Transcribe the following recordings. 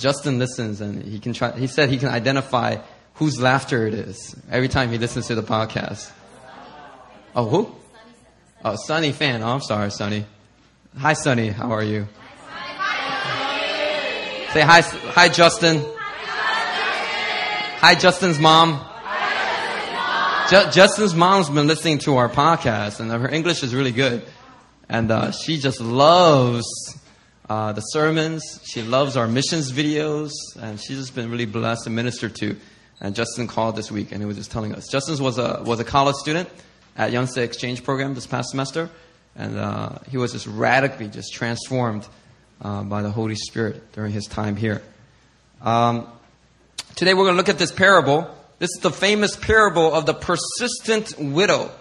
Justin listens and he can try, he said he can identify whose laughter it is every time he listens to the podcast. Oh, who? Oh, Sunny fan. Oh, I'm sorry, Sunny. Hi, Sunny. How are you? Say hi, hi, Justin. Hi, Justin's mom. Ju- Justin's mom's been listening to our podcast, and her English is really good. And uh, she just loves uh, the sermons. She loves our missions videos, and she's just been really blessed to minister to. And Justin called this week, and he was just telling us. Justin was a was a college student at Yonsei Exchange Program this past semester, and uh, he was just radically just transformed uh, by the Holy Spirit during his time here. Um, today we're going to look at this parable. This is the famous parable of the persistent widow.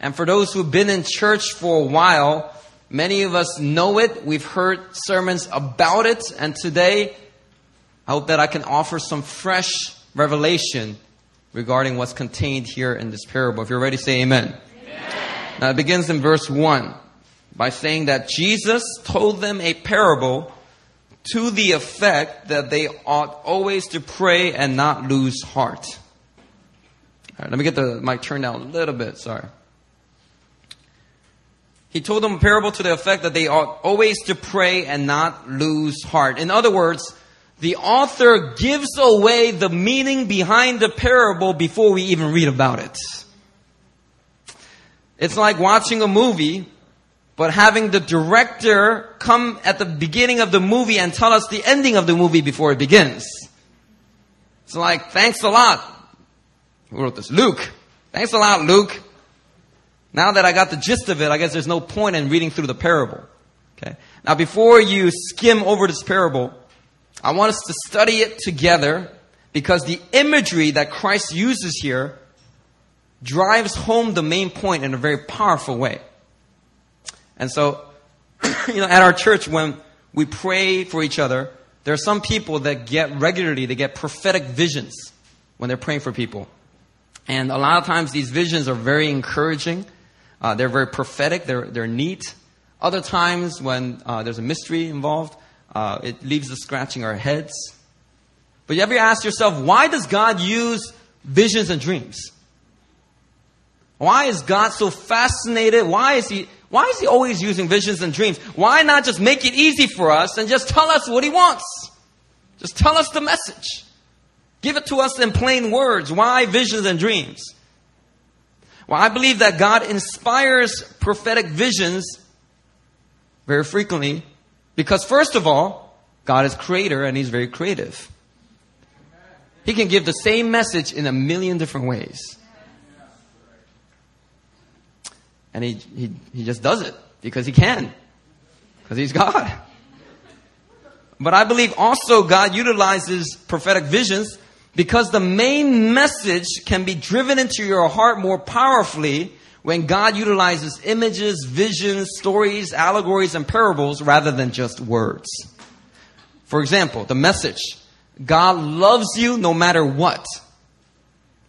And for those who've been in church for a while, many of us know it. We've heard sermons about it. And today, I hope that I can offer some fresh revelation regarding what's contained here in this parable. If you're ready, say amen. amen. Now it begins in verse 1 by saying that Jesus told them a parable to the effect that they ought always to pray and not lose heart. All right, let me get the mic turned down a little bit. Sorry. He told them a parable to the effect that they ought always to pray and not lose heart. In other words, the author gives away the meaning behind the parable before we even read about it. It's like watching a movie but having the director come at the beginning of the movie and tell us the ending of the movie before it begins. It's like, thanks a lot. Who wrote this? Luke. Thanks a lot, Luke. Now that I got the gist of it, I guess there's no point in reading through the parable. Okay. Now before you skim over this parable, I want us to study it together because the imagery that Christ uses here drives home the main point in a very powerful way. And so, you know, at our church, when we pray for each other, there are some people that get regularly, they get prophetic visions when they're praying for people. And a lot of times these visions are very encouraging. Uh, they're very prophetic. They're, they're neat. Other times when uh, there's a mystery involved, uh, it leaves us scratching our heads. But you ever ask yourself, why does God use visions and dreams? Why is God so fascinated? Why is He why is he always using visions and dreams? Why not just make it easy for us and just tell us what he wants? Just tell us the message. Give it to us in plain words. Why visions and dreams? Well, I believe that God inspires prophetic visions very frequently because, first of all, God is creator and he's very creative. He can give the same message in a million different ways. And he, he, he just does it because he can. Because he's God. But I believe also God utilizes prophetic visions because the main message can be driven into your heart more powerfully when God utilizes images, visions, stories, allegories, and parables rather than just words. For example, the message, God loves you no matter what,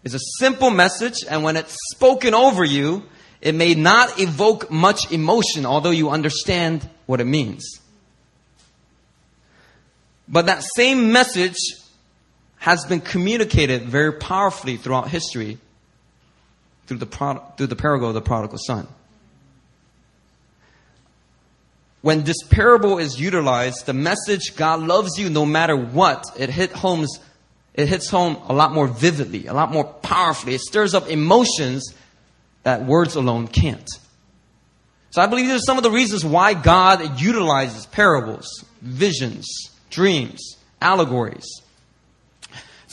is a simple message, and when it's spoken over you, it may not evoke much emotion, although you understand what it means. But that same message has been communicated very powerfully throughout history through the, through the parable of the prodigal son. When this parable is utilized, the message God loves you no matter what, it hit homes, it hits home a lot more vividly, a lot more powerfully. It stirs up emotions that words alone can't. So I believe these are some of the reasons why God utilizes parables, visions, dreams, allegories.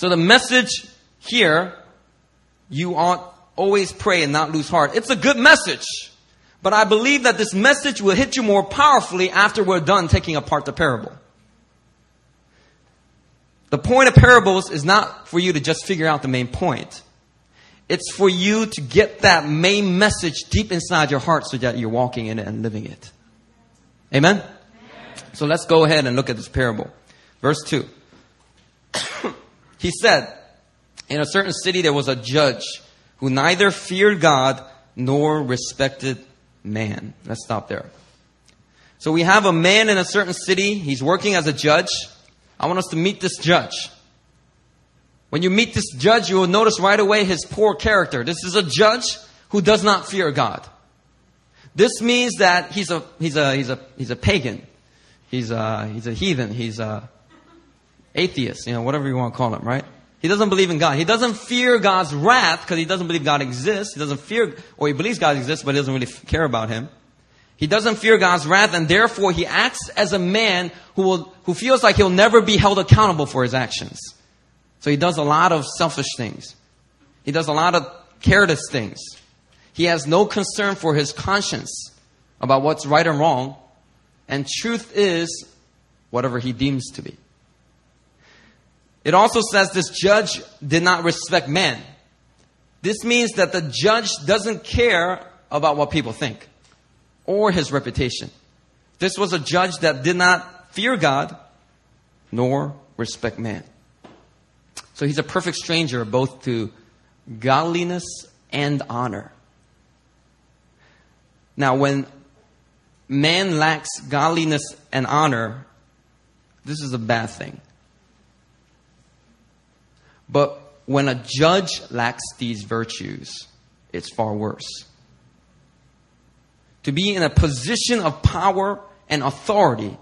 So the message here, you ought always pray and not lose heart. It's a good message. But I believe that this message will hit you more powerfully after we're done taking apart the parable. The point of parables is not for you to just figure out the main point. It's for you to get that main message deep inside your heart so that you're walking in it and living it. Amen? Amen. So let's go ahead and look at this parable. Verse 2. He said, In a certain city there was a judge who neither feared God nor respected man. Let's stop there. So we have a man in a certain city. He's working as a judge. I want us to meet this judge. When you meet this judge, you will notice right away his poor character. This is a judge who does not fear God. This means that he's a, he's a, he's a, he's a pagan. He's a, he's a heathen. He's a atheist, you know, whatever you want to call him, right? He doesn't believe in God. He doesn't fear God's wrath because he doesn't believe God exists. He doesn't fear, or he believes God exists, but he doesn't really care about him. He doesn't fear God's wrath, and therefore he acts as a man who will, who feels like he'll never be held accountable for his actions. So he does a lot of selfish things. He does a lot of careless things. He has no concern for his conscience about what's right and wrong, and truth is whatever he deems to be. It also says this judge did not respect men. This means that the judge doesn't care about what people think or his reputation. This was a judge that did not fear God nor respect man. So he's a perfect stranger both to godliness and honor. Now, when man lacks godliness and honor, this is a bad thing. But when a judge lacks these virtues, it's far worse. To be in a position of power and authority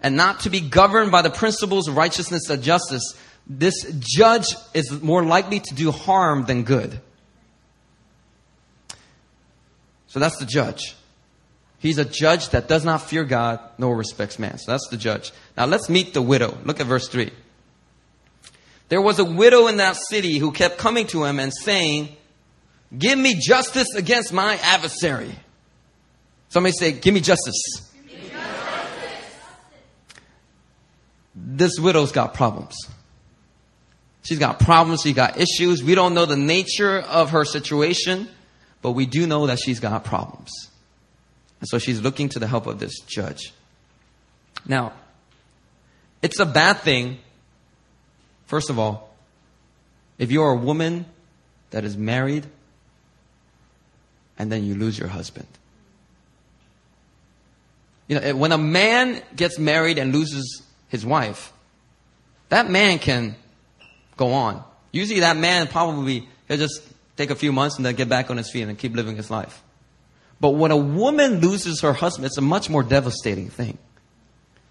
and not to be governed by the principles of righteousness and justice, this judge is more likely to do harm than good. So that's the judge. He's a judge that does not fear God nor respects man. So that's the judge. Now let's meet the widow. Look at verse 3. There was a widow in that city who kept coming to him and saying, Give me justice against my adversary. Somebody say, Give me justice. Give me justice. This widow's got problems. She's got problems, she's got issues. We don't know the nature of her situation, but we do know that she's got problems. And so she's looking to the help of this judge. Now, it's a bad thing First of all, if you're a woman that is married and then you lose your husband. You know, when a man gets married and loses his wife, that man can go on. Usually that man probably, he'll just take a few months and then get back on his feet and keep living his life. But when a woman loses her husband, it's a much more devastating thing.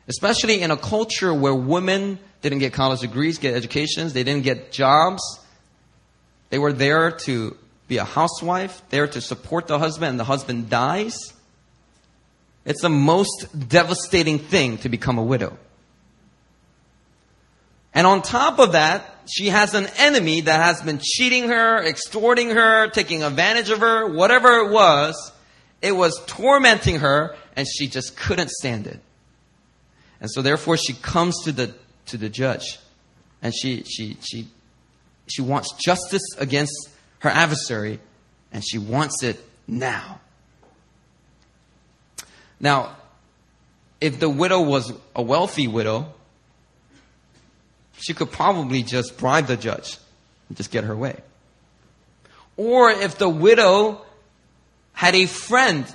Especially in a culture where women didn't get college degrees, get educations, they didn't get jobs. They were there to be a housewife, there to support the husband, and the husband dies. It's the most devastating thing to become a widow. And on top of that, she has an enemy that has been cheating her, extorting her, taking advantage of her, whatever it was. It was tormenting her, and she just couldn't stand it. And so therefore she comes to the to the judge. And she, she, she, she wants justice against her adversary, and she wants it now. Now, if the widow was a wealthy widow, she could probably just bribe the judge and just get her way. Or if the widow had a friend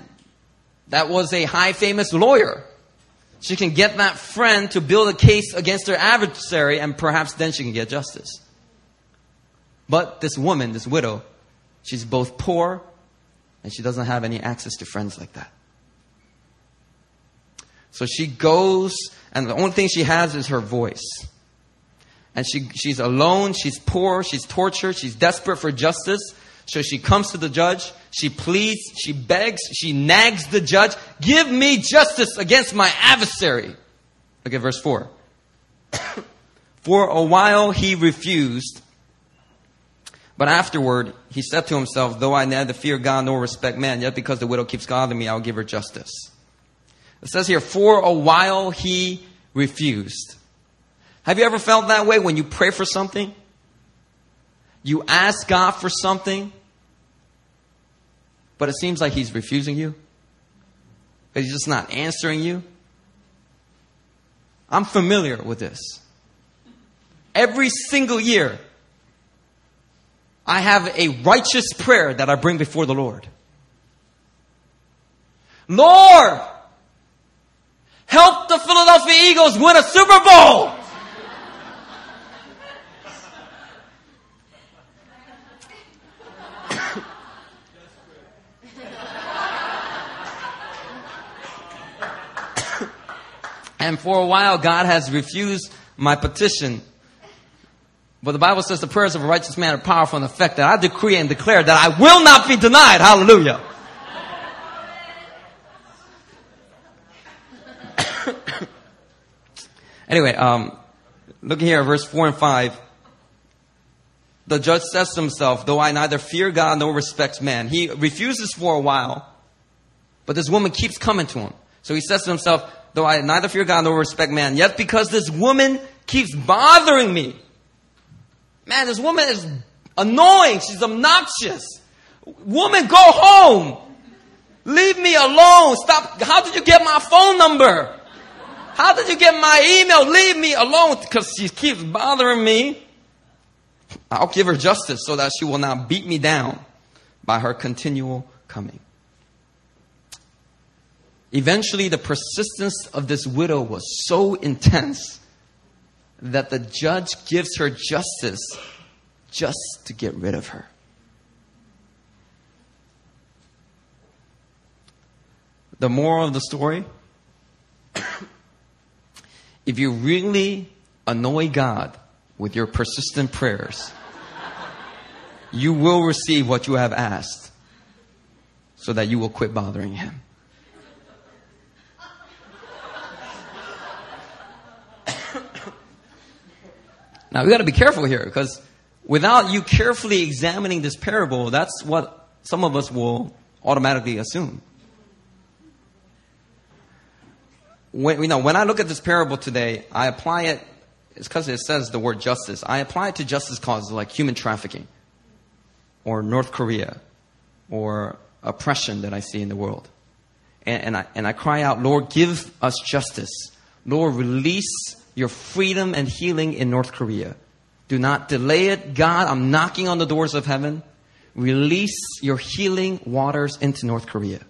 that was a high famous lawyer, she can get that friend to build a case against her adversary, and perhaps then she can get justice. But this woman, this widow, she's both poor and she doesn't have any access to friends like that. So she goes, and the only thing she has is her voice. And she, she's alone, she's poor, she's tortured, she's desperate for justice. So she comes to the judge, she pleads, she begs, she nags the judge, give me justice against my adversary. Look at verse 4. For a while he refused, but afterward he said to himself, Though I neither fear God nor respect man, yet because the widow keeps calling me, I'll give her justice. It says here, for a while he refused. Have you ever felt that way when you pray for something? You ask God for something, but it seems like he's refusing you? He's just not answering you? I'm familiar with this. Every single year, I have a righteous prayer that I bring before the Lord. Lord, help the Philadelphia Eagles win a Super Bowl. And for a while, God has refused my petition. But the Bible says the prayers of a righteous man are powerful and effective. I decree and declare that I will not be denied. Hallelujah. anyway, um, looking here at verse 4 and 5. The judge says to himself, though I neither fear God nor respect man. He refuses for a while, but this woman keeps coming to him. So he says to himself, though I neither fear God nor respect man, yet because this woman keeps bothering me. Man, this woman is annoying. She's obnoxious. Woman, go home. Leave me alone. Stop. How did you get my phone number? How did you get my email? Leave me alone because she keeps bothering me. I'll give her justice so that she will not beat me down by her continual coming. Eventually, the persistence of this widow was so intense that the judge gives her justice just to get rid of her. The moral of the story if you really annoy God, with your persistent prayers, you will receive what you have asked so that you will quit bothering Him. Now we got to be careful here because without you carefully examining this parable, that's what some of us will automatically assume. When, you know, when I look at this parable today, I apply it it's because it says the word justice. I apply it to justice causes like human trafficking or North Korea or oppression that I see in the world. And, and, I, and I cry out, Lord, give us justice. Lord, release your freedom and healing in North Korea. Do not delay it. God, I'm knocking on the doors of heaven. Release your healing waters into North Korea.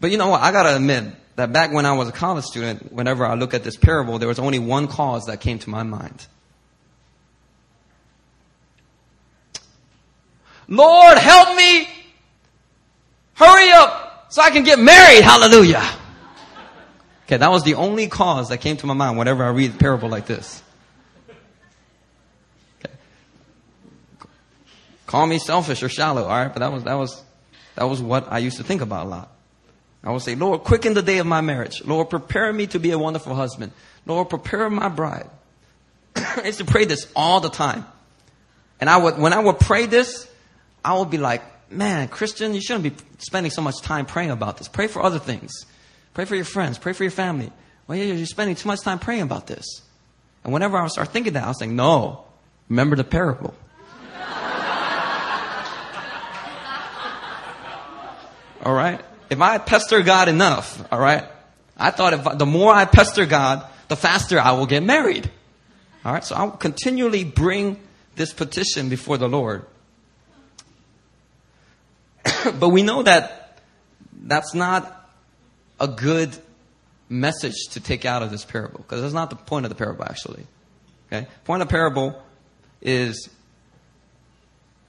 But you know what? I gotta admit, that back when I was a college student, whenever I look at this parable, there was only one cause that came to my mind. Lord, help me! Hurry up so I can get married. Hallelujah. Okay, that was the only cause that came to my mind whenever I read a parable like this. Okay. Call me selfish or shallow, alright? But that was, that was, that was what I used to think about a lot. I would say, Lord, quicken the day of my marriage. Lord, prepare me to be a wonderful husband. Lord, prepare my bride. I used to pray this all the time. And I would, when I would pray this, I would be like, man, Christian, you shouldn't be spending so much time praying about this. Pray for other things. Pray for your friends. Pray for your family. Well, you're spending too much time praying about this. And whenever I start thinking that, I was like, no, remember the parable. all right? if I pester God enough, all right, I thought if the more I pester God, the faster I will get married. All right, so I'll continually bring this petition before the Lord. but we know that that's not a good message to take out of this parable because that's not the point of the parable actually. Okay? Point of parable is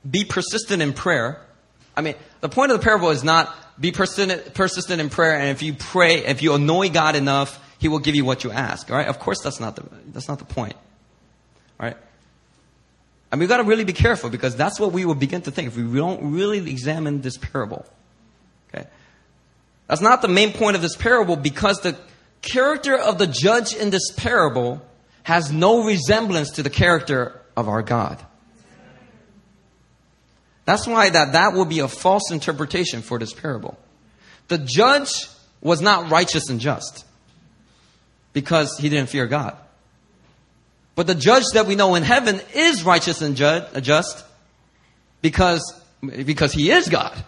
be persistent in prayer. I mean, the point of the parable is not be persistent, persistent in prayer, and if you pray, if you annoy God enough, He will give you what you ask. All right? Of course, that's not the that's not the point. All right? And we've got to really be careful because that's what we will begin to think if we don't really examine this parable. That's not the main point of this parable because the character of the judge in this parable has no resemblance to the character of our God. That's why that, that will be a false interpretation for this parable. The judge was not righteous and just because he didn't fear God. But the judge that we know in heaven is righteous and just because, because he is God.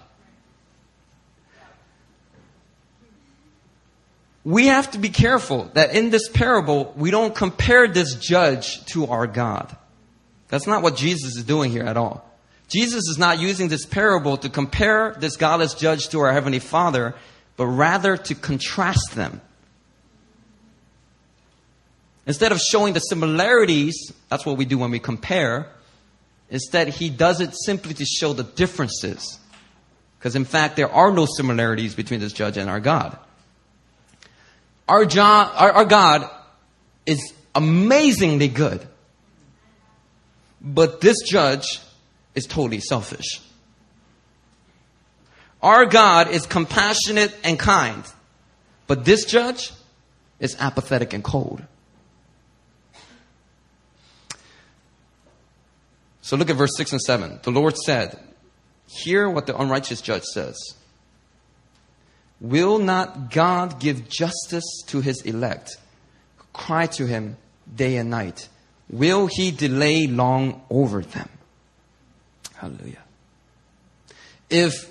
We have to be careful that in this parable, we don't compare this judge to our God. That's not what Jesus is doing here at all. Jesus is not using this parable to compare this godless judge to our Heavenly Father, but rather to contrast them. Instead of showing the similarities, that's what we do when we compare. Instead, he does it simply to show the differences. Because in fact, there are no similarities between this judge and our God. Our, jo- our, our God is amazingly good. But this judge is totally selfish. Our God is compassionate and kind. But this judge is apathetic and cold. So look at verse 6 and 7. The Lord said, Hear what the unrighteous judge says. Will not God give justice to his elect? Cry to him day and night. Will he delay long over them? Hallelujah. If,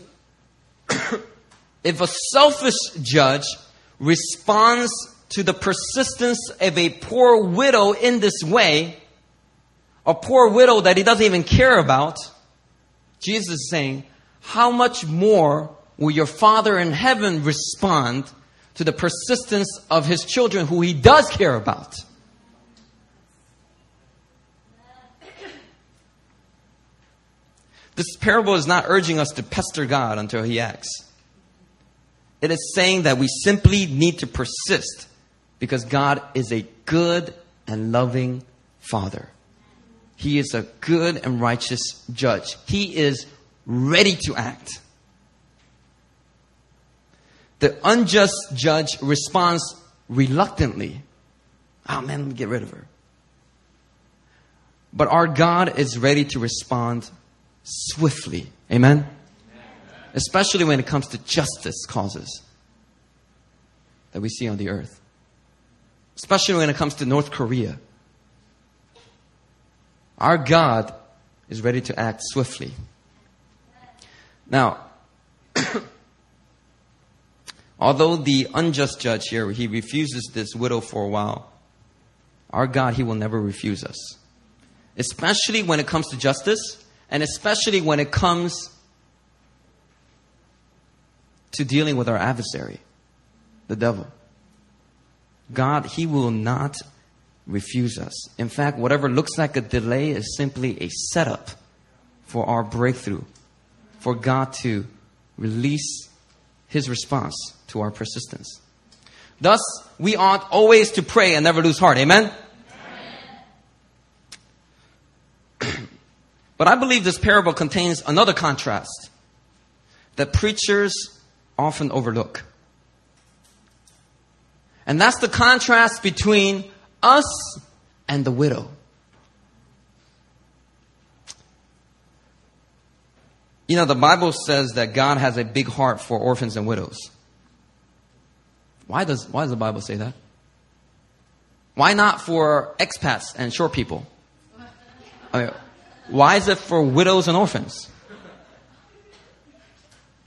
if a selfish judge responds to the persistence of a poor widow in this way, a poor widow that he doesn't even care about, Jesus is saying, how much more will your Father in heaven respond to the persistence of his children who he does care about? This parable is not urging us to pester God until he acts. It is saying that we simply need to persist because God is a good and loving Father. He is a good and righteous judge. He is ready to act. The unjust judge responds reluctantly. Oh man, let me get rid of her. But our God is ready to respond swiftly. Amen? Especially when it comes to justice causes that we see on the earth. Especially when it comes to North Korea. Our God is ready to act swiftly. Now, although the unjust judge here, he refuses this widow for a while, our God, he will never refuse us. Especially when it comes to justice, and especially when it comes to dealing with our adversary, the devil. God, he will not refuse us. In fact, whatever looks like a delay is simply a setup for our breakthrough, for God to release his response to our persistence. Thus, we ought always to pray and never lose heart. Amen? Amen. but I believe this parable contains another contrast that preachers often overlook. And that's the contrast between us and the widow. You know, the Bible says that God has a big heart for orphans and widows. Why does, why does the Bible say that? Why not for expats and short people? I mean, why is it for widows and orphans?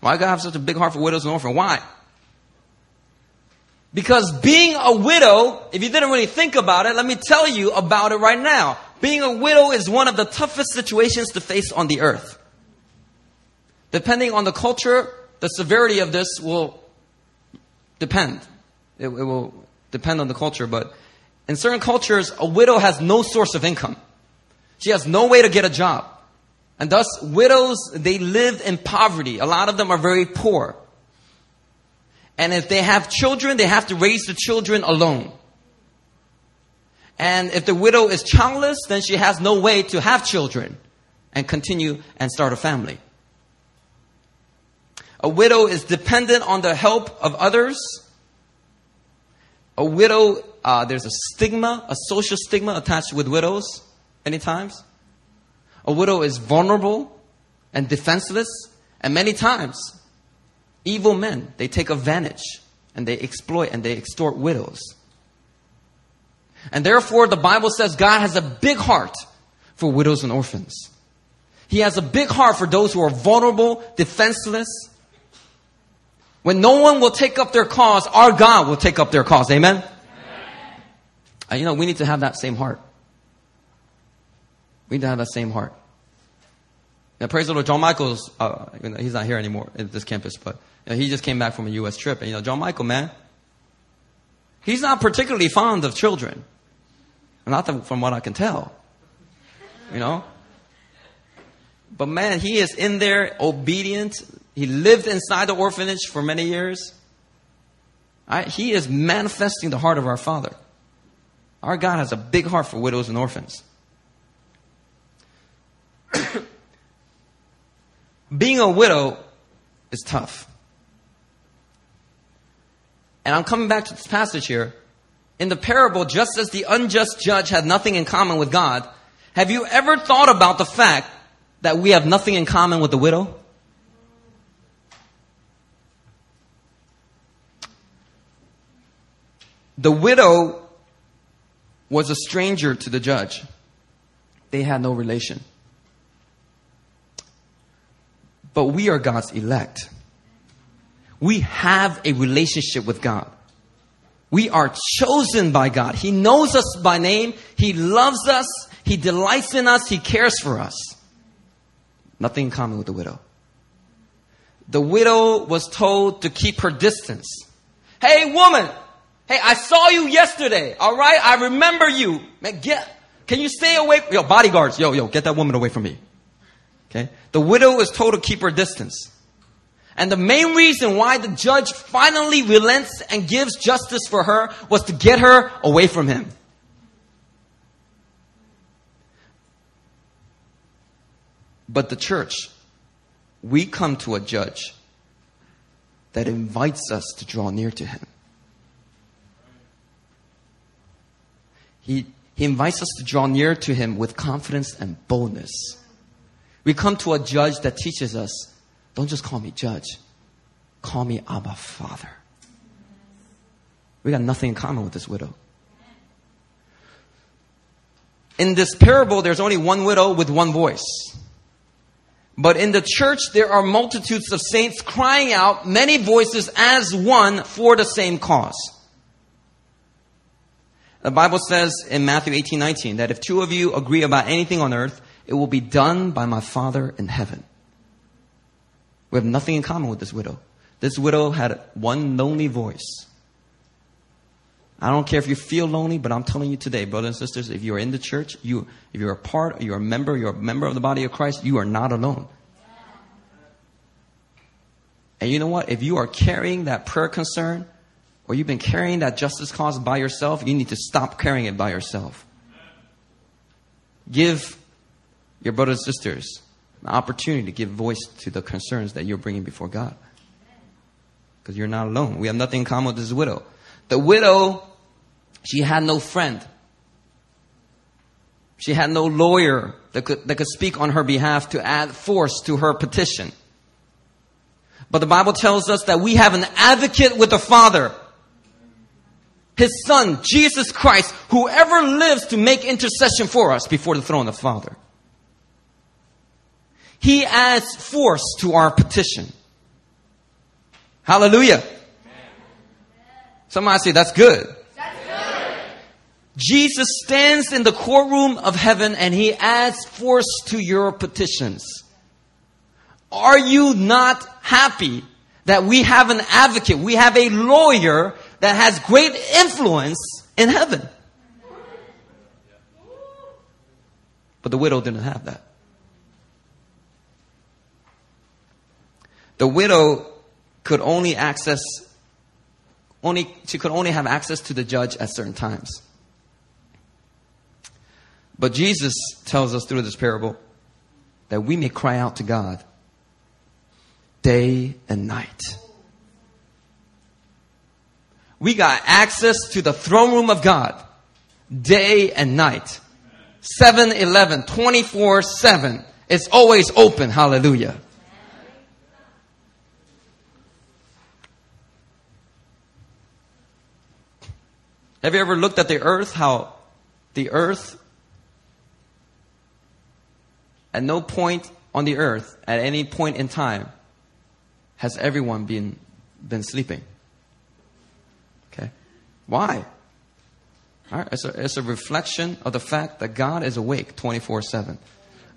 Why God have such a big heart for widows and orphans? Why? Because being a widow, if you didn't really think about it, let me tell you about it right now. Being a widow is one of the toughest situations to face on the earth. Depending on the culture, the severity of this will depend. It, it will depend on the culture, but in certain cultures, a widow has no source of income. She has no way to get a job. And thus, widows, they live in poverty. A lot of them are very poor. And if they have children, they have to raise the children alone. And if the widow is childless, then she has no way to have children and continue and start a family. A widow is dependent on the help of others. A widow, uh, there's a stigma, a social stigma attached with widows many times. A widow is vulnerable and defenseless, and many times evil men, they take advantage and they exploit and they extort widows. And therefore, the Bible says God has a big heart for widows and orphans. He has a big heart for those who are vulnerable, defenseless. When no one will take up their cause, our God will take up their cause. Amen? Amen. Uh, you know, we need to have that same heart. We need to have that same heart. Now, praise the Lord, John Michaels, uh, he's not here anymore at this campus, but you know, he just came back from a U.S. trip. And, you know, John Michael, man, he's not particularly fond of children. Not the, from what I can tell. You know? But man, he is in there, obedient. He lived inside the orphanage for many years. I, he is manifesting the heart of our Father. Our God has a big heart for widows and orphans. Being a widow is tough. And I'm coming back to this passage here. In the parable, just as the unjust judge had nothing in common with God, have you ever thought about the fact that we have nothing in common with the widow? The widow was a stranger to the judge. They had no relation. But we are God's elect. We have a relationship with God. We are chosen by God. He knows us by name. He loves us. He delights in us. He cares for us. Nothing in common with the widow. The widow was told to keep her distance. Hey, woman! Hey, I saw you yesterday. All right? I remember you. Man, get, can you stay away? Yo, bodyguards. Yo, yo, get that woman away from me. Okay? The widow is told to keep her distance. And the main reason why the judge finally relents and gives justice for her was to get her away from him. But the church, we come to a judge that invites us to draw near to him. He, he invites us to draw near to him with confidence and boldness. We come to a judge that teaches us don't just call me judge, call me Abba Father. We got nothing in common with this widow. In this parable, there's only one widow with one voice. But in the church, there are multitudes of saints crying out, many voices as one for the same cause. The Bible says in Matthew 18, 19 that if two of you agree about anything on earth, it will be done by my Father in heaven. We have nothing in common with this widow. This widow had one lonely voice. I don't care if you feel lonely, but I'm telling you today, brothers and sisters, if you are in the church, you, if you're a part, you're a member, you're a member of the body of Christ, you are not alone. And you know what? If you are carrying that prayer concern, or you've been carrying that justice cause by yourself, you need to stop carrying it by yourself. Give your brothers and sisters an opportunity to give voice to the concerns that you're bringing before God. Because you're not alone. We have nothing in common with this widow. The widow she had no friend. She had no lawyer that could, that could speak on her behalf to add force to her petition. But the Bible tells us that we have an advocate with the Father. His Son, Jesus Christ, whoever lives to make intercession for us before the throne of the Father. He adds force to our petition. Hallelujah. Somebody say, that's good. Jesus stands in the courtroom of heaven and he adds force to your petitions. Are you not happy that we have an advocate, we have a lawyer that has great influence in heaven? But the widow didn't have that. The widow could only access, only, she could only have access to the judge at certain times. But Jesus tells us through this parable that we may cry out to God day and night. We got access to the throne room of God day and night. 7 11, 24 7. It's always open. Hallelujah. Have you ever looked at the earth? How the earth at no point on the earth, at any point in time, has everyone been, been sleeping. Why? It's, a, it's a reflection of the fact that God is awake 24 7.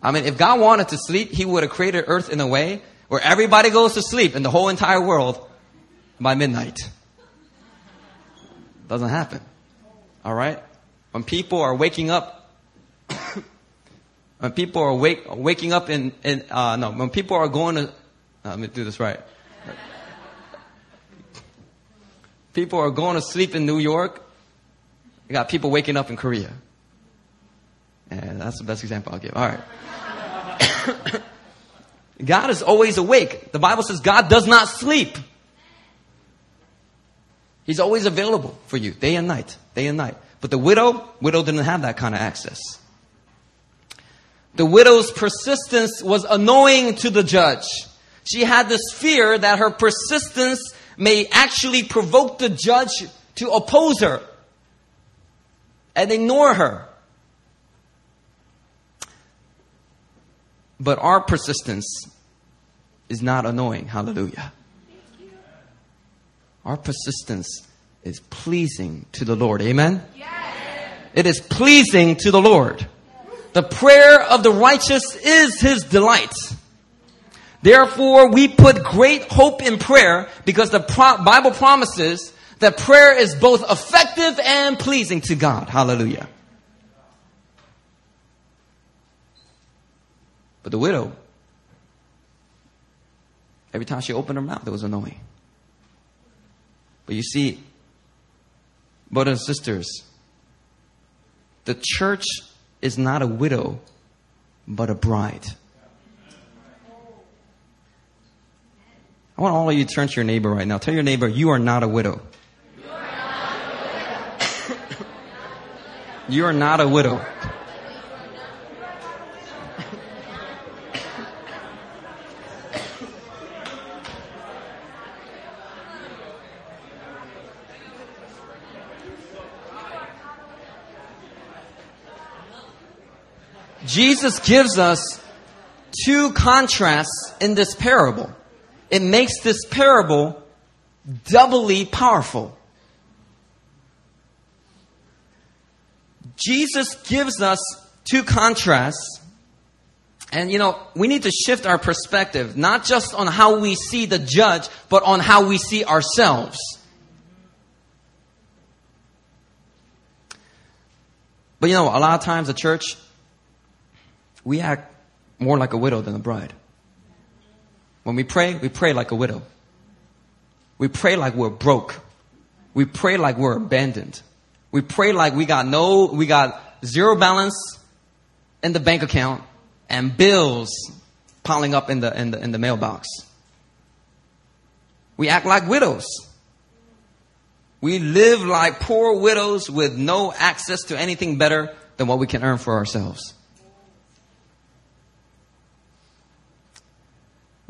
I mean, if God wanted to sleep, He would have created earth in a way where everybody goes to sleep in the whole entire world by midnight. Doesn't happen. All right? when people are waking up, when people are wake, waking up in, in uh, no, when people are going to, let me do this right. People are going to sleep in New York. You got people waking up in Korea. And that's the best example I'll give. All right. God is always awake. The Bible says God does not sleep. He's always available for you, day and night, day and night. But the widow, widow didn't have that kind of access. The widow's persistence was annoying to the judge. She had this fear that her persistence may actually provoke the judge to oppose her and ignore her. But our persistence is not annoying. Hallelujah. Our persistence is pleasing to the Lord. Amen? Yes. It is pleasing to the Lord. The prayer of the righteous is his delight. Therefore, we put great hope in prayer because the pro- Bible promises that prayer is both effective and pleasing to God. Hallelujah. But the widow, every time she opened her mouth, it was annoying. But you see, brothers and sisters, the church is not a widow, but a bride. I want all of you to turn to your neighbor right now. Tell your neighbor, you are not a widow. You are not a widow. Jesus gives us two contrasts in this parable. It makes this parable doubly powerful. Jesus gives us two contrasts. And you know, we need to shift our perspective, not just on how we see the judge, but on how we see ourselves. But you know, a lot of times the church, we act more like a widow than a bride. When we pray, we pray like a widow. We pray like we're broke. We pray like we're abandoned. We pray like we got no, we got zero balance in the bank account and bills piling up in the, in the, in the mailbox. We act like widows. We live like poor widows with no access to anything better than what we can earn for ourselves.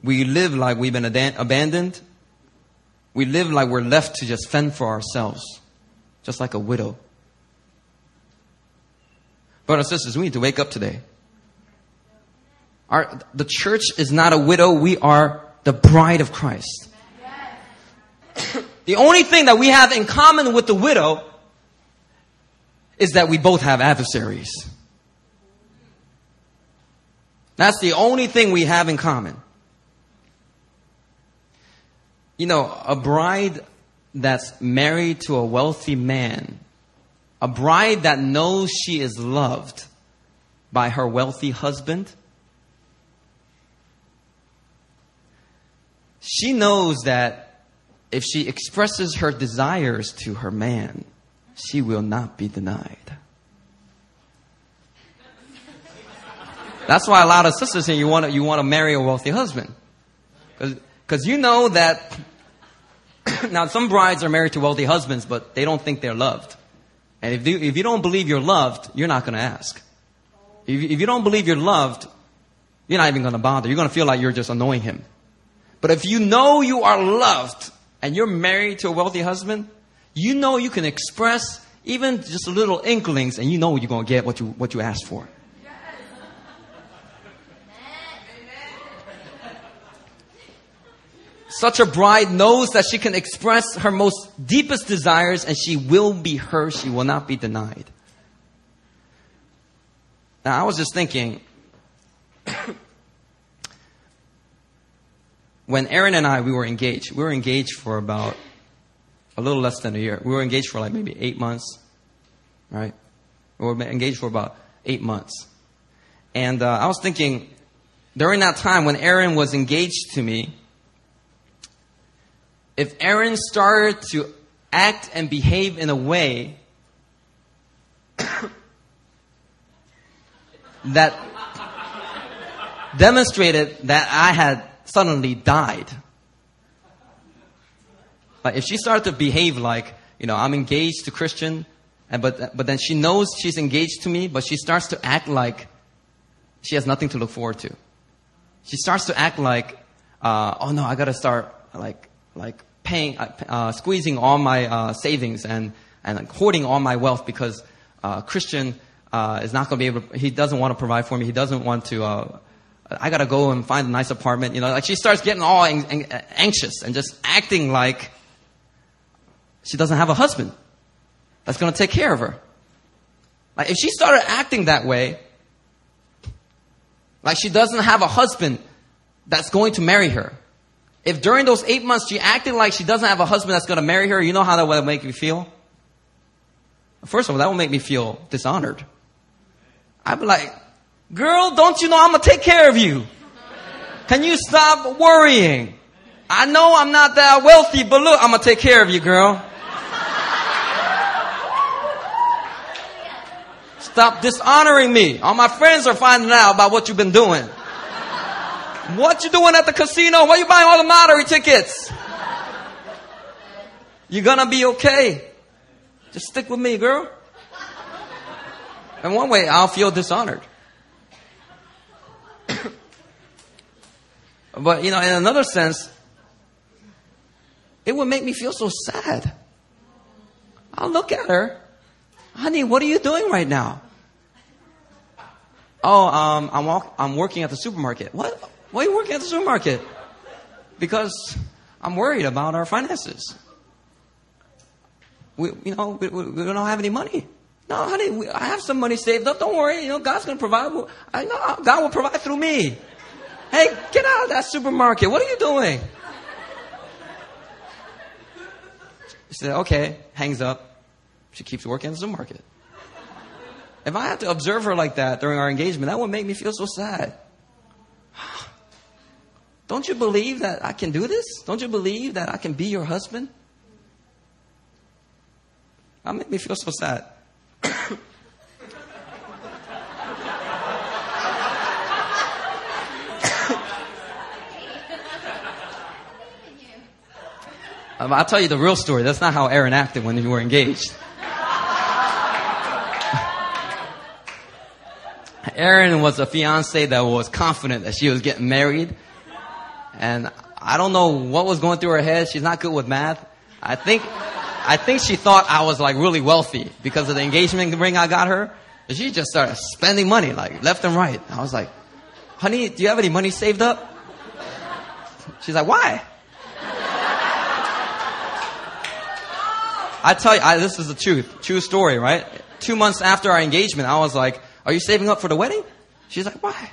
We live like we've been abandoned. We live like we're left to just fend for ourselves, just like a widow. Brothers and sisters, we need to wake up today. Our, the church is not a widow, we are the bride of Christ. the only thing that we have in common with the widow is that we both have adversaries. That's the only thing we have in common. You know, a bride that's married to a wealthy man, a bride that knows she is loved by her wealthy husband, she knows that if she expresses her desires to her man, she will not be denied. That's why a lot of sisters say you want to, you want to marry a wealthy husband. Because you know that, now some brides are married to wealthy husbands, but they don't think they're loved. And if you, if you don't believe you're loved, you're not going to ask. If, if you don't believe you're loved, you're not even going to bother. You're going to feel like you're just annoying him. But if you know you are loved and you're married to a wealthy husband, you know you can express even just little inklings and you know you're going to get what you, what you asked for. Such a bride knows that she can express her most deepest desires and she will be hers. She will not be denied. Now, I was just thinking, when Aaron and I, we were engaged, we were engaged for about a little less than a year. We were engaged for like maybe eight months, right? We were engaged for about eight months. And uh, I was thinking, during that time when Aaron was engaged to me, if Erin started to act and behave in a way that demonstrated that I had suddenly died. Like if she started to behave like, you know, I'm engaged to Christian, and but but then she knows she's engaged to me, but she starts to act like she has nothing to look forward to. She starts to act like, uh, oh no, I gotta start like like paying, uh, uh squeezing all my uh, savings and and hoarding all my wealth because uh, Christian uh, is not going to be able. He doesn't want to provide for me. He doesn't want to. Uh, I got to go and find a nice apartment. You know, like she starts getting all anxious and just acting like she doesn't have a husband that's going to take care of her. Like if she started acting that way, like she doesn't have a husband that's going to marry her. If during those eight months she acted like she doesn't have a husband that's going to marry her, you know how that would make me feel? First of all, that would make me feel dishonored. I'd be like, girl, don't you know I'm gonna take care of you? Can you stop worrying? I know I'm not that wealthy, but look, I'm gonna take care of you, girl. Stop dishonoring me. All my friends are finding out about what you've been doing. What you doing at the casino? Why you buying all the lottery tickets? You're gonna be okay. Just stick with me, girl. And one way, I'll feel dishonored. but, you know, in another sense, it would make me feel so sad. I'll look at her. Honey, what are you doing right now? Oh, um, I'm, walk- I'm working at the supermarket. What? Why are you working at the supermarket? Because I'm worried about our finances we, you know, we, we, don't have any money. No, honey, we, I have some money saved up. Don't worry. You know, God's going to provide. I know God will provide through me. Hey, get out of that supermarket. What are you doing? She said, okay, hangs up. She keeps working in the supermarket. If I had to observe her like that during our engagement, that would make me feel so sad. Don't you believe that I can do this? Don't you believe that I can be your husband? That made me feel so sad. Um, I'll tell you the real story. That's not how Erin acted when you were engaged. Erin was a fiance that was confident that she was getting married. And I don't know what was going through her head. She's not good with math. I think I think she thought I was like really wealthy because of the engagement ring I got her. And she just started spending money like left and right. I was like, honey, do you have any money saved up? She's like, why? I tell you, I, this is the truth. True story, right? Two months after our engagement, I was like, are you saving up for the wedding? She's like, why?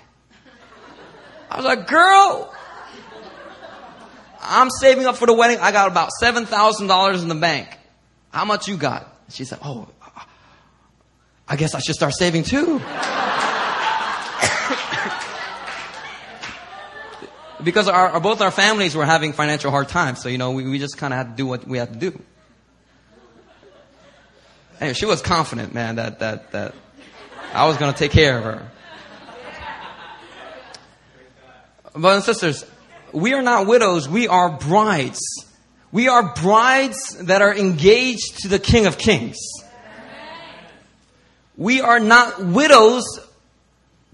I was like, girl, I'm saving up for the wedding. I got about $7,000 in the bank. How much you got? She said, Oh, I guess I should start saving too. because our, our, both our families were having financial hard times. So, you know, we, we just kind of had to do what we had to do. Anyway, she was confident, man, that, that, that I was going to take care of her. Brothers and sisters, we are not widows, we are brides. We are brides that are engaged to the King of Kings. We are not widows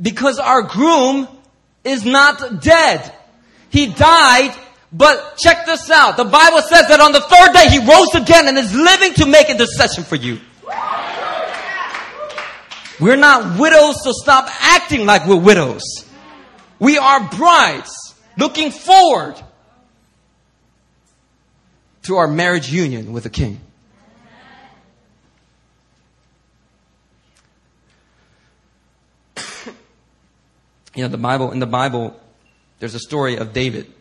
because our groom is not dead. He died, but check this out. The Bible says that on the third day he rose again and is living to make intercession for you. We're not widows, so stop acting like we're widows. We are brides looking forward to our marriage union with the King. you know, the Bible, in the Bible, there's a story of David.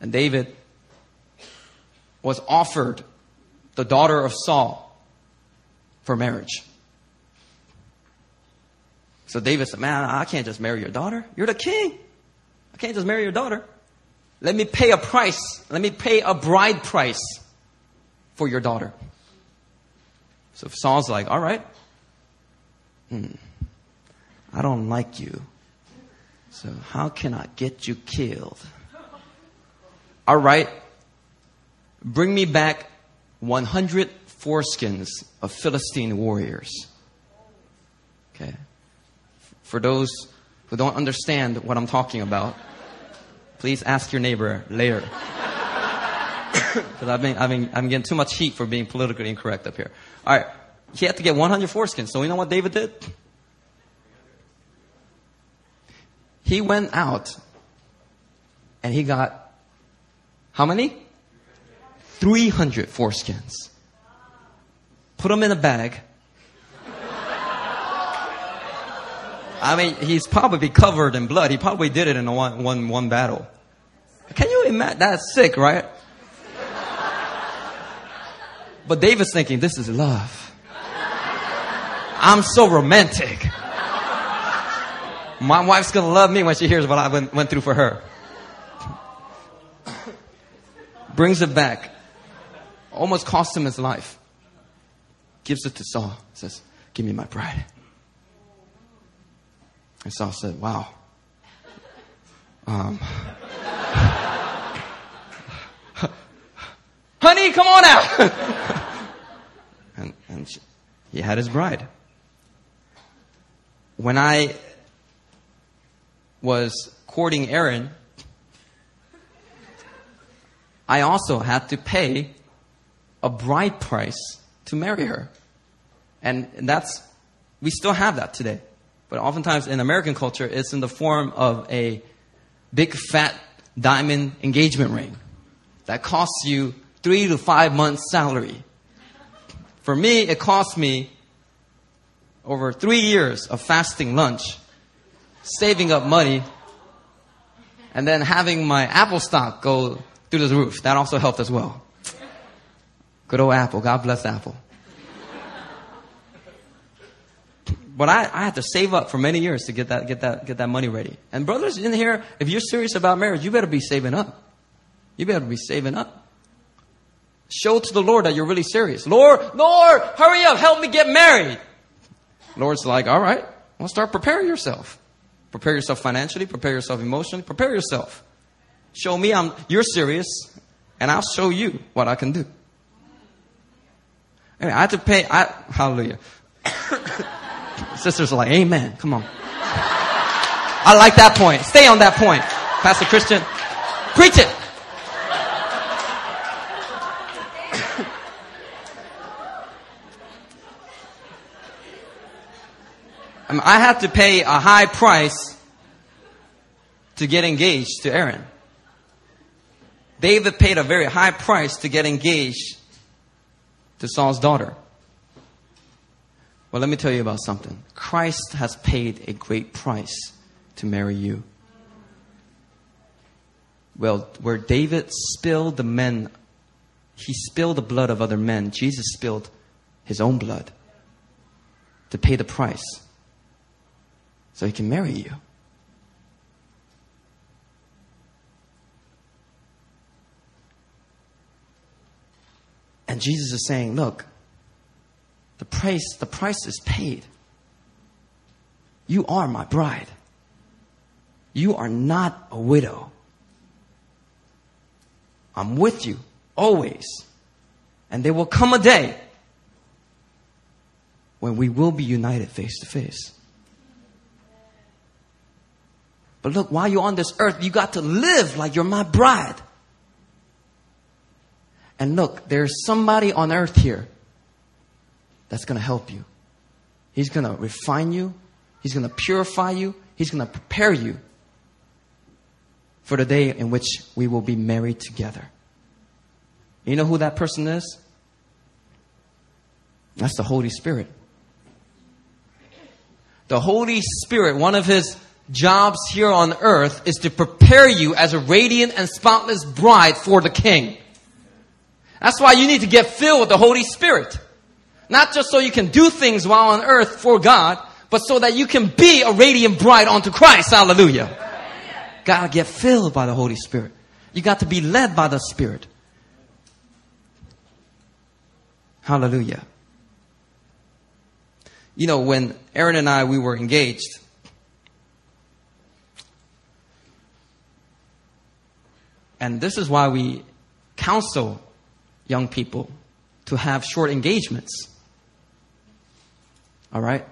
And David was offered the daughter of Saul for marriage. So David said, Man, I can't just marry your daughter. You're the king. I can't just marry your daughter. Let me pay a price. Let me pay a bride price for your daughter. So Saul's like, All right. Hmm. I don't like you. So how can I get you killed? All right. Bring me back 100 foreskins of Philistine warriors. Okay. For those who don't understand what I'm talking about, please ask your neighbor later. Because I've been, I've been, I'm getting too much heat for being politically incorrect up here. All right. He had to get 100 foreskins. So you know what David did? He went out and he got how many? 300 foreskins. Put them in a bag. I mean, he's probably covered in blood. He probably did it in one, one, one battle. Can you imagine? That's sick, right? But David's thinking, this is love. I'm so romantic. My wife's gonna love me when she hears what I went, went through for her. Brings it back. Almost cost him his life. Gives it to Saul. Says, give me my bride. And Saul said, wow. Um, honey, come on out. and, and she, he had his bride. When I was courting Erin, I also had to pay a bride price to marry her. And that's, we still have that today. But oftentimes in American culture, it's in the form of a big fat diamond engagement ring that costs you three to five months salary. For me, it cost me over three years of fasting lunch saving up money, and then having my Apple stock go through the roof. That also helped as well. Good old Apple. God bless Apple. But I, I had to save up for many years to get that, get that, get that money ready. And brothers in here, if you're serious about marriage, you better be saving up. You better be saving up. Show to the Lord that you're really serious. Lord, Lord, hurry up, help me get married. Lord's like, all right, well, start preparing yourself. Prepare yourself financially, prepare yourself emotionally, prepare yourself. Show me I'm, you're serious, and I'll show you what I can do. Anyway, I had to pay, I, hallelujah. Sisters are like, amen. Come on. I like that point. Stay on that point. Pastor Christian, preach it. Um, I had to pay a high price to get engaged to Erin. David paid a very high price to get engaged to Saul's daughter. Well, let me tell you about something. Christ has paid a great price to marry you. Well, where David spilled the men, he spilled the blood of other men. Jesus spilled his own blood to pay the price so he can marry you. And Jesus is saying, look, the price, the price is paid. You are my bride. You are not a widow. I'm with you always. And there will come a day when we will be united face to face. But look, while you're on this earth, you got to live like you're my bride. And look, there's somebody on earth here that's going to help you. He's going to refine you. He's going to purify you. He's going to prepare you for the day in which we will be married together. You know who that person is? That's the Holy Spirit. The Holy Spirit, one of his jobs here on earth is to prepare you as a radiant and spotless bride for the King. That's why you need to get filled with the Holy Spirit. Not just so you can do things while on earth for God, but so that you can be a radiant bride unto Christ. Hallelujah. Gotta get filled by the Holy Spirit. You got to be led by the Spirit. Hallelujah. You know, when Erin and I, we were engaged, and this is why we counsel young people to have short engagements. All right?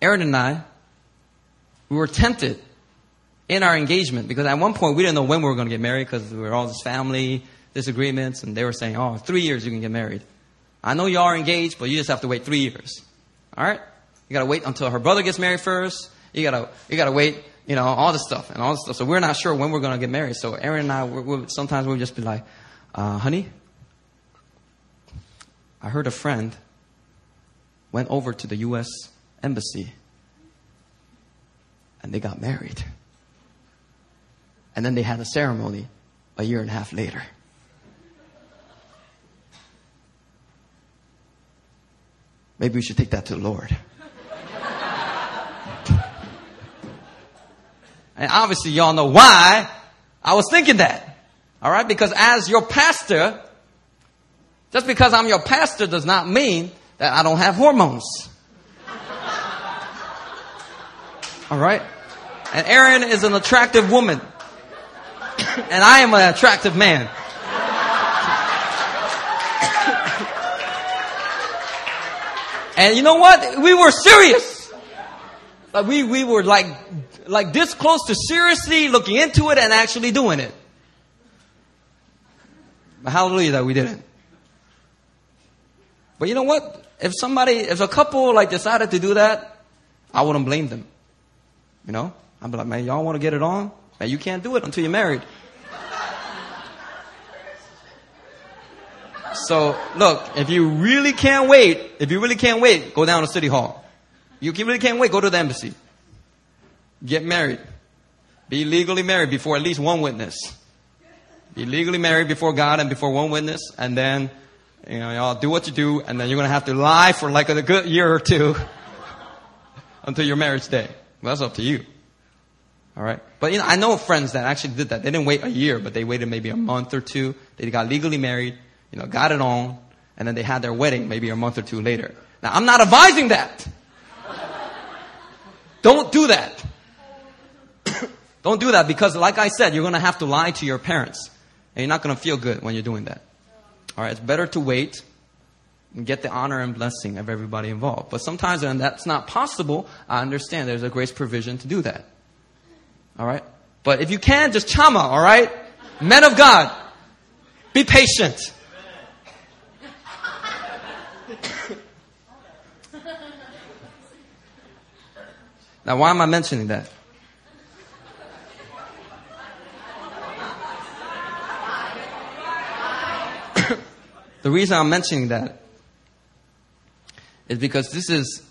Erin and I, we were tempted in our engagement because at one point we didn't know when we were going to get married because we were all this family disagreements and they were saying, oh, three years you can get married. I know you are engaged, but you just have to wait three years. All right? You got to wait until her brother gets married first. You got to you got to wait, you know, all this stuff and all this stuff. So we're not sure when we're going to get married. So Erin and I, we're, we're, sometimes we'll just be like, uh, honey, I heard a friend went over to the U.S. embassy and they got married. And then they had a ceremony a year and a half later. Maybe we should take that to the Lord. and obviously, y'all know why I was thinking that. All right? Because as your pastor, just because I'm your pastor does not mean that I don't have hormones. All right? And Erin is an attractive woman. and I am an attractive man. And you know what? We were serious. Like we, we were like, like this close to seriously looking into it and actually doing it. But hallelujah that we didn't. But you know what? If somebody, if a couple like decided to do that, I wouldn't blame them. You know? I'd be like, man, y'all want to get it on? Man, you can't do it until you're married. So look, if you really can't wait, if you really can't wait, go down to City Hall. You really can't wait, go to the embassy. Get married. Be legally married before at least one witness. Be legally married before God and before one witness, and then, you know, y'all do what you do, and then you're gonna have to lie for like a good year or two until your marriage day. Well, that's up to you. Alright? But you know, I know friends that actually did that. They didn't wait a year, but they waited maybe a month or two. They got legally married, you know, got it on, and then they had their wedding maybe a month or two later. Now, I'm not advising that. Don't do that. Don't do that because, like I said, you're going to have to lie to your parents. And you're not going to feel good when you're doing that. All right, it's better to wait and get the honor and blessing of everybody involved. But sometimes when that's not possible, I understand there's a grace provision to do that. All right? But if you can, just chama, all right? Men of God, be patient. Now, why am I mentioning that? The reason I'm mentioning that is because this is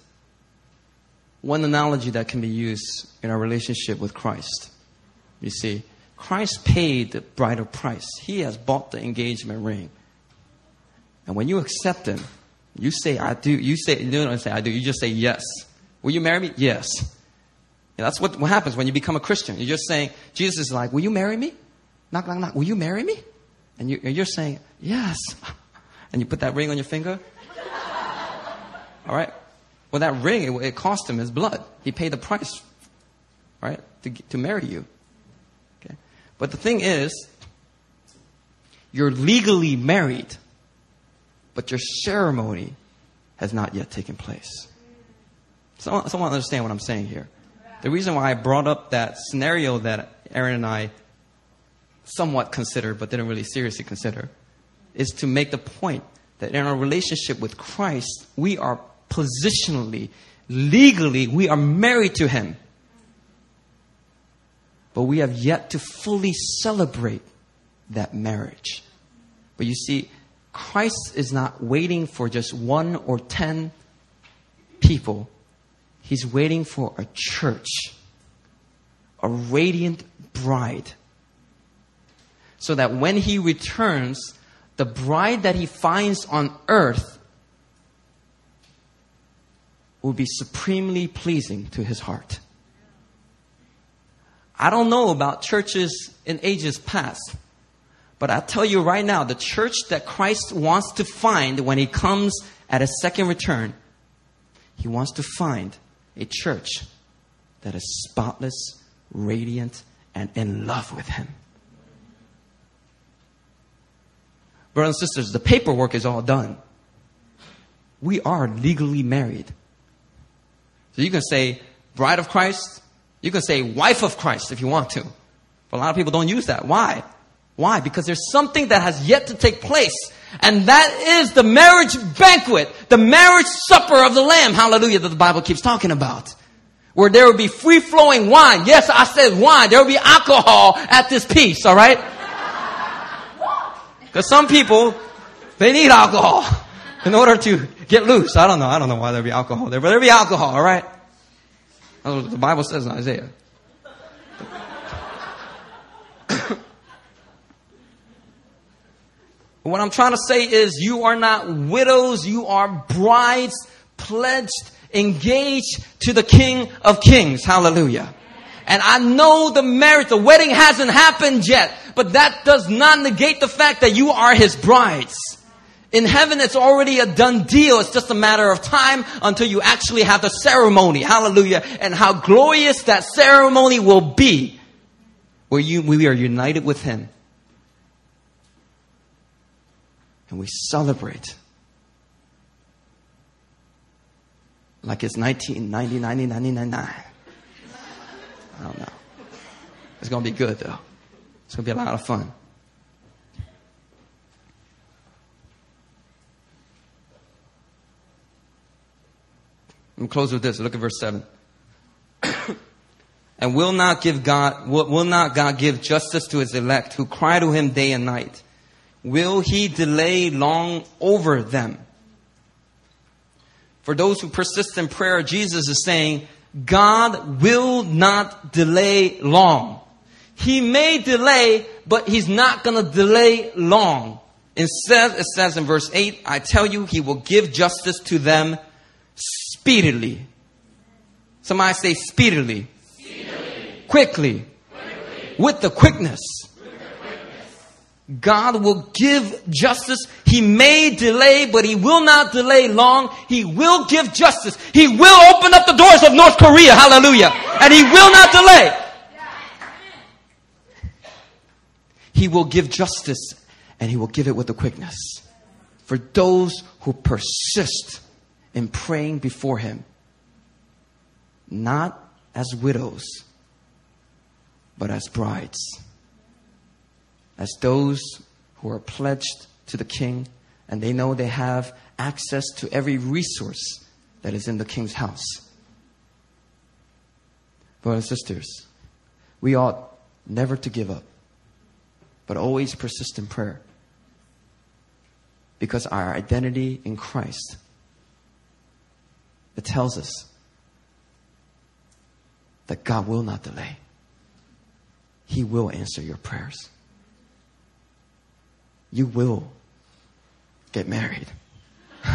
one analogy that can be used in our relationship with Christ. You see, Christ paid the bridal price. He has bought the engagement ring. And when you accept Him, you say, I do. You say, you don't say, I do. You just say, yes. Will you marry me? Yes. Yeah, that's what, what happens when you become a Christian. You're just saying, Jesus is like, Will you marry me? Knock, knock, knock. Will you marry me? And you, you're saying, Yes. And you put that ring on your finger. All right? Well, that ring, it, it cost him his blood. He paid the price, right, to, to marry you. Okay? But the thing is, you're legally married, but your ceremony has not yet taken place. Someone, someone understand what I'm saying here. The reason why I brought up that scenario that Erin and I somewhat considered but didn't really seriously consider is to make the point that in our relationship with Christ, we are positionally, legally, we are married to Him. But we have yet to fully celebrate that marriage. But you see, Christ is not waiting for just one or ten people He's waiting for a church, a radiant bride, so that when he returns, the bride that he finds on earth will be supremely pleasing to his heart. I don't know about churches in ages past, but I tell you right now, the church that Christ wants to find when he comes at his second return, he wants to find a church that is spotless, radiant, and in love with him. Brothers and sisters, the paperwork is all done. We are legally married. So you can say bride of Christ, you can say wife of Christ if you want to. But a lot of people don't use that. Why? Why? Because there's something that has yet to take place. And that is the marriage banquet, the marriage supper of the Lamb, hallelujah, that the Bible keeps talking about. Where there will be free flowing wine. Yes, I said wine. There will be alcohol at this piece, alright? Because some people, they need alcohol in order to get loose. I don't know. I don't know why there'd be alcohol there, but there'd be alcohol, alright? That's what the Bible says in Isaiah. what I'm trying to say is you are not widows, you are brides pledged, engaged to the King of Kings. Hallelujah. And I know the marriage, the wedding hasn't happened yet, but that does not negate the fact that you are his brides. In heaven, it's already a done deal. It's just a matter of time until you actually have the ceremony. Hallelujah. And how glorious that ceremony will be where you, we are united with him. And we celebrate like it's 1990, 90, 99. I don't know. It's going to be good, though. It's going to be a lot of fun. I'm close with this. Look at verse 7. and will not give God, will, will not God give justice to his elect who cry to him day and night? Will he delay long over them? For those who persist in prayer, Jesus is saying, God will not delay long. He may delay, but he's not going to delay long. Instead, it says in verse 8, I tell you, he will give justice to them speedily. Somebody say speedily. speedily. Quickly. Quickly. With the quickness. God will give justice. He may delay, but He will not delay long. He will give justice. He will open up the doors of North Korea. Hallelujah. And He will not delay. He will give justice and He will give it with a quickness. For those who persist in praying before Him, not as widows, but as brides as those who are pledged to the king and they know they have access to every resource that is in the king's house. Brothers and sisters, we ought never to give up, but always persist in prayer. Because our identity in Christ, it tells us that God will not delay. He will answer your prayers you will get married.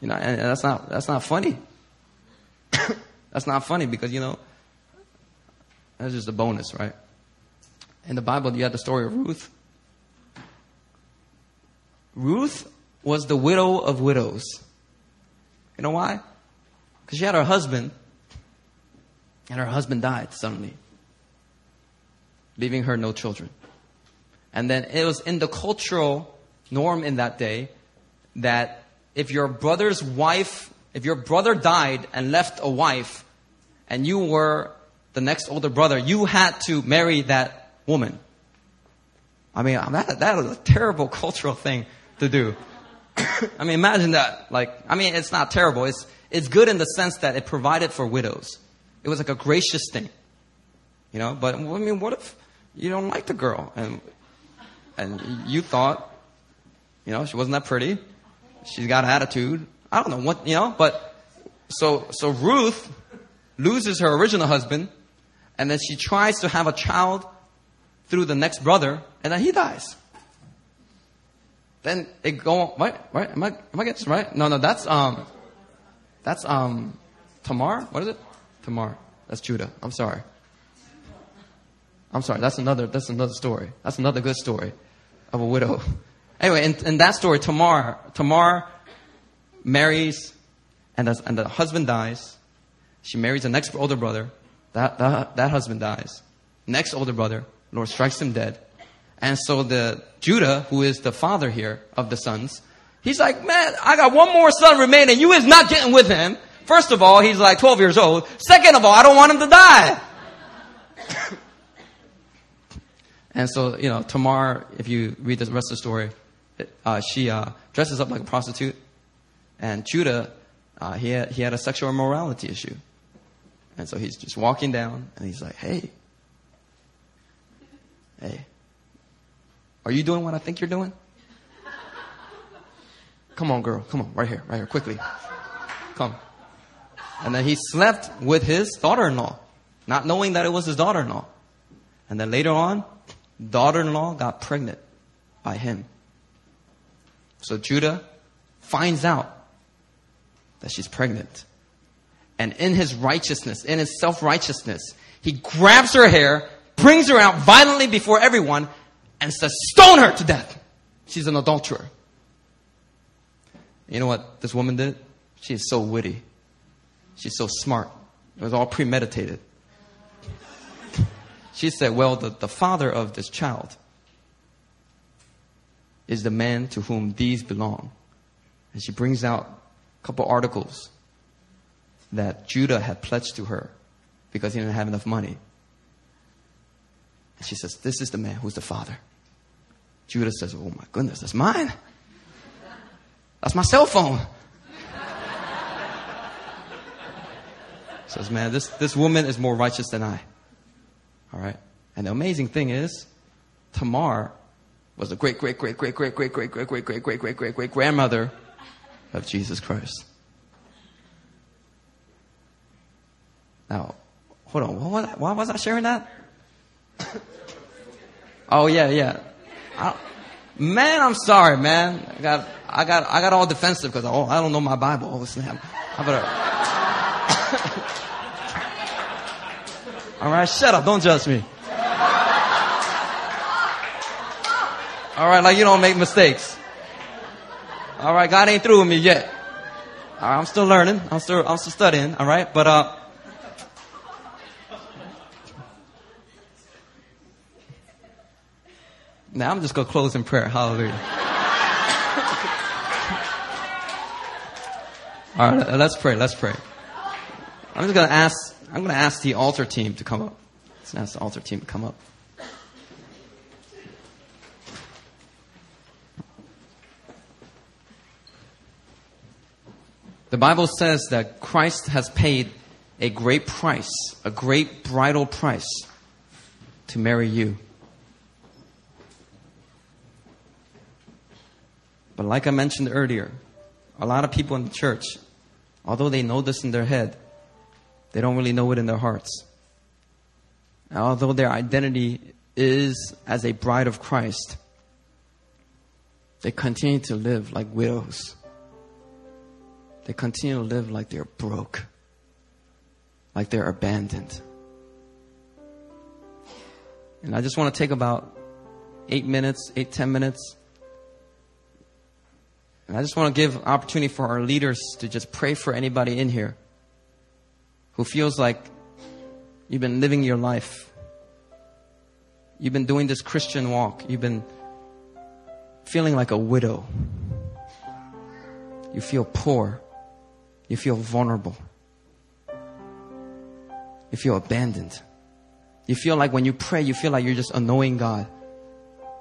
you know, and that's not that's not funny. that's not funny because you know that's just a bonus, right? In the Bible, you had the story of Ruth. Ruth was the widow of widows. You know why? Because she had her husband and her husband died suddenly, leaving her no children. And then it was in the cultural norm in that day that if your brother's wife, if your brother died and left a wife, and you were the next older brother, you had to marry that woman. I mean, that, that was a terrible cultural thing to do. I mean, imagine that. Like, I mean, it's not terrible. It's, it's good in the sense that it provided for widows. It was like a gracious thing. You know, but I mean, what if you don't like the girl and and you thought, you know, she wasn't that pretty. She's got attitude. I don't know what, you know, but so so Ruth loses her original husband And then she tries to have a child through the next brother, and then he dies. Then it go right, right? Am I am I getting this right? No, no, that's um, that's um, Tamar. What is it? Tamar. That's Judah. I'm sorry. I'm sorry. That's another. That's another story. That's another good story of a widow. Anyway, in, in that story, Tamar, Tamar marries, and the, and the husband dies. She marries the next older brother. That, that, that husband dies. Next older brother, Lord strikes him dead. And so the Judah, who is the father here of the sons, he's like, man, I got one more son remaining. You is not getting with him. First of all, he's like 12 years old. Second of all, I don't want him to die. and so, you know, Tamar, if you read the rest of the story, uh, she uh, dresses up like a prostitute. And Judah, uh, he, had, he had a sexual immorality issue. And so he's just walking down and he's like, hey, hey, are you doing what I think you're doing? Come on, girl. Come on, right here, right here, quickly. Come. And then he slept with his daughter in law, not knowing that it was his daughter in law. And then later on, daughter in law got pregnant by him. So Judah finds out that she's pregnant. And in his righteousness, in his self righteousness, he grabs her hair, brings her out violently before everyone, and says, Stone her to death. She's an adulterer. You know what this woman did? She is so witty. She's so smart. It was all premeditated. She said, Well, the, the father of this child is the man to whom these belong. And she brings out a couple articles that Judah had pledged to her because he didn't have enough money. And she says, This is the man who's the father. Judah says, Oh my goodness, that's mine. That's my cell phone. Says, Man, this, this woman is more righteous than I. All right? And the amazing thing is, Tamar was the great, great, great, great, great, great, great, great, great, great, great, great, great, great grandmother of Jesus Christ. Now, hold on. What was, why was I sharing that? oh yeah, yeah. I, man, I'm sorry, man. I got, I got, I got all defensive because oh, I don't know my Bible. Oh snap! I better. All right, shut up. Don't judge me. All right, like you don't make mistakes. All right, God ain't through with me yet. All right, I'm still learning. I'm still, I'm still studying. All right, but uh. Now I'm just gonna close in prayer. Hallelujah. All right, let's pray. Let's pray. I'm just gonna ask. I'm gonna ask the altar team to come up. Let's ask the altar team to come up. The Bible says that Christ has paid a great price, a great bridal price to marry you. But like I mentioned earlier, a lot of people in the church, although they know this in their head, they don't really know it in their hearts. Although their identity is as a bride of Christ, they continue to live like widows they continue to live like they're broke, like they're abandoned. And I just want to take about eight minutes, eight, ten minutes. And I just want to give opportunity for our leaders to just pray for anybody in here who feels like you've been living your life. You've been doing this Christian walk. You've been feeling like a widow. You feel poor. You feel vulnerable. You feel abandoned. You feel like when you pray, you feel like you're just annoying God.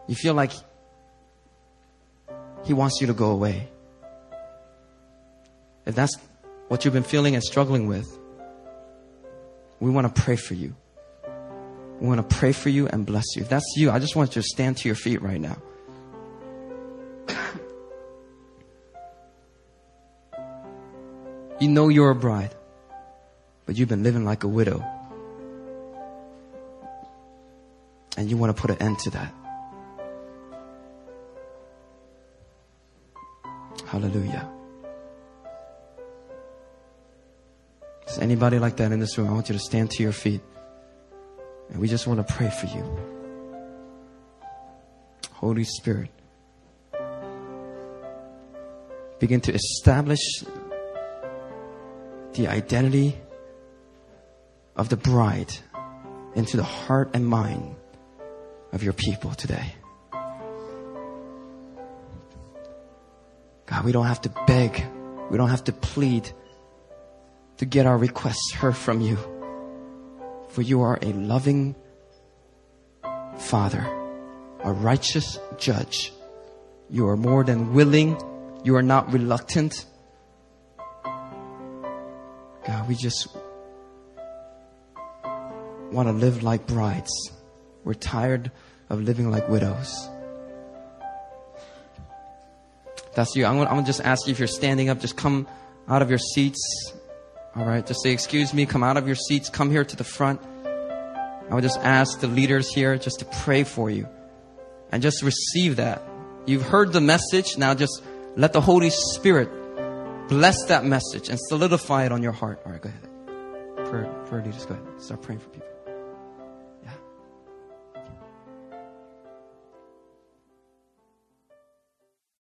You feel like He wants you to go away. If that's what you've been feeling and struggling with, we want to pray for you. We want to pray for you and bless you. If that's you, I just want you to stand to your feet right now. You know you're a bride, but you've been living like a widow. And you want to put an end to that. Hallelujah. Anybody like that in this room? I want you to stand to your feet. And we just want to pray for you. Holy Spirit, begin to establish the identity of the bride into the heart and mind of your people today. God, we don't have to beg. We don't have to plead to get our requests heard from you. For you are a loving Father, a righteous judge. You are more than willing. You are not reluctant. God, we just want to live like brides. We're tired of living like widows. That's you. I'm going, to just ask you if you're standing up, just come out of your seats. All right. Just say, excuse me, come out of your seats, come here to the front. I would just ask the leaders here just to pray for you and just receive that. You've heard the message. Now just let the Holy Spirit bless that message and solidify it on your heart. All right, go ahead. Prayer, prayer leaders, go ahead. Start praying for people.